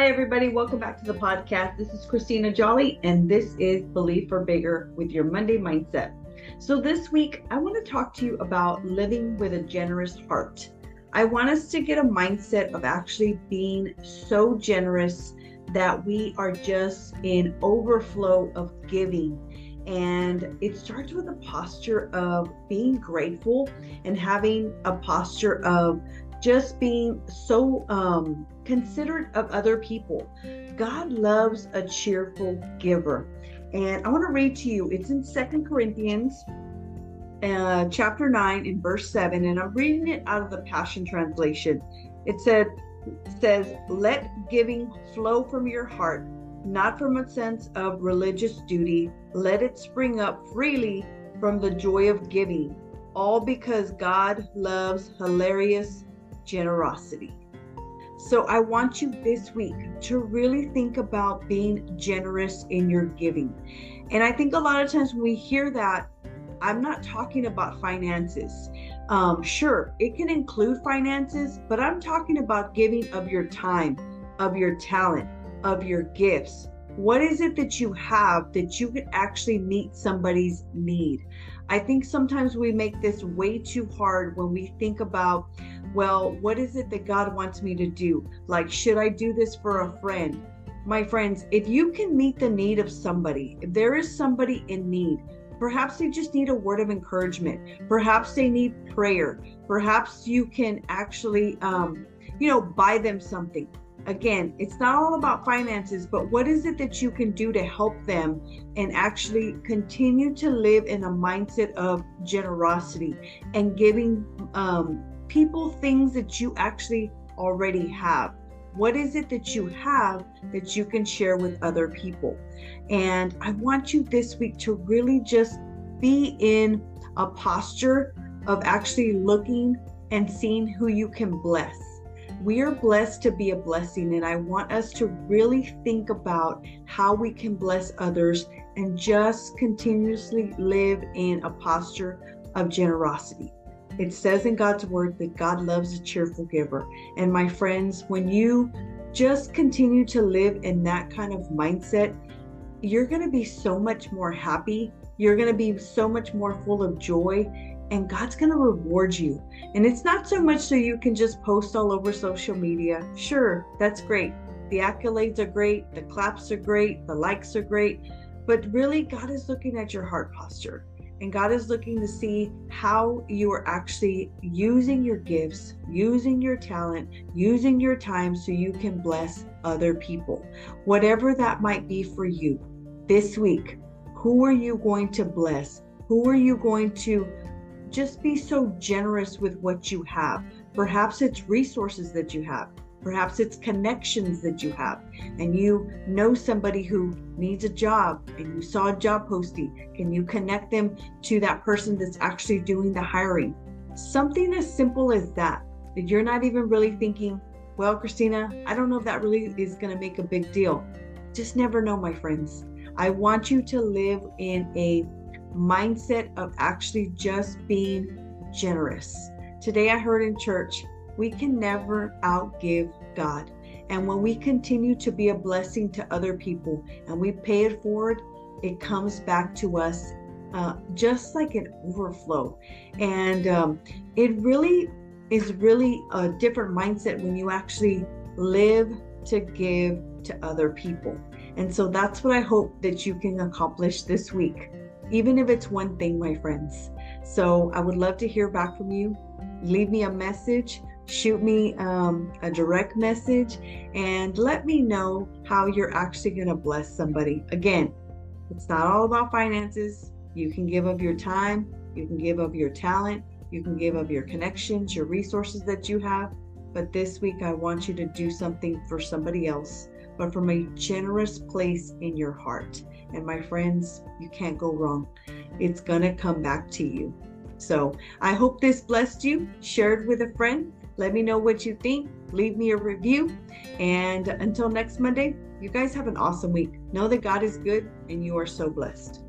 Hi, everybody. Welcome back to the podcast. This is Christina Jolly, and this is Believe for Bigger with your Monday Mindset. So, this week, I want to talk to you about living with a generous heart. I want us to get a mindset of actually being so generous that we are just in overflow of giving. And it starts with a posture of being grateful and having a posture of just being so um, considerate of other people. God loves a cheerful giver. And I want to read to you, it's in Second Corinthians uh, chapter 9 in verse 7, and I'm reading it out of the Passion Translation. It said, says, Let giving flow from your heart, not from a sense of religious duty. Let it spring up freely from the joy of giving, all because God loves hilarious generosity. So I want you this week to really think about being generous in your giving. And I think a lot of times when we hear that, I'm not talking about finances. Um, sure, it can include finances, but I'm talking about giving of your time, of your talent, of your gifts. What is it that you have that you could actually meet somebody's need? I think sometimes we make this way too hard when we think about well, what is it that God wants me to do? Like, should I do this for a friend? My friends, if you can meet the need of somebody, if there is somebody in need, perhaps they just need a word of encouragement, perhaps they need prayer, perhaps you can actually, um, you know, buy them something. Again, it's not all about finances, but what is it that you can do to help them and actually continue to live in a mindset of generosity and giving um, people things that you actually already have. What is it that you have that you can share with other people? And I want you this week to really just be in a posture of actually looking and seeing who you can bless. We are blessed to be a blessing, and I want us to really think about how we can bless others and just continuously live in a posture of generosity. It says in God's word that God loves a cheerful giver. And my friends, when you just continue to live in that kind of mindset, you're going to be so much more happy. You're going to be so much more full of joy, and God's going to reward you. And it's not so much so you can just post all over social media. Sure, that's great. The accolades are great, the claps are great, the likes are great. But really, God is looking at your heart posture. And God is looking to see how you are actually using your gifts, using your talent, using your time so you can bless other people. Whatever that might be for you this week, who are you going to bless? Who are you going to just be so generous with what you have? Perhaps it's resources that you have. Perhaps it's connections that you have, and you know somebody who needs a job and you saw a job posting. Can you connect them to that person that's actually doing the hiring? Something as simple as that, that you're not even really thinking, well, Christina, I don't know if that really is going to make a big deal. Just never know, my friends. I want you to live in a mindset of actually just being generous. Today, I heard in church, we can never outgive God. And when we continue to be a blessing to other people and we pay it forward, it comes back to us uh, just like an overflow. And um, it really is really a different mindset when you actually live to give to other people. And so that's what I hope that you can accomplish this week, even if it's one thing, my friends. So I would love to hear back from you. Leave me a message shoot me um, a direct message and let me know how you're actually going to bless somebody. Again, it's not all about finances. You can give of your time, you can give of your talent, you can give of your connections, your resources that you have. But this week, I want you to do something for somebody else, but from a generous place in your heart. And my friends, you can't go wrong. It's going to come back to you. So I hope this blessed you. Share it with a friend let me know what you think. Leave me a review. And until next Monday, you guys have an awesome week. Know that God is good and you are so blessed.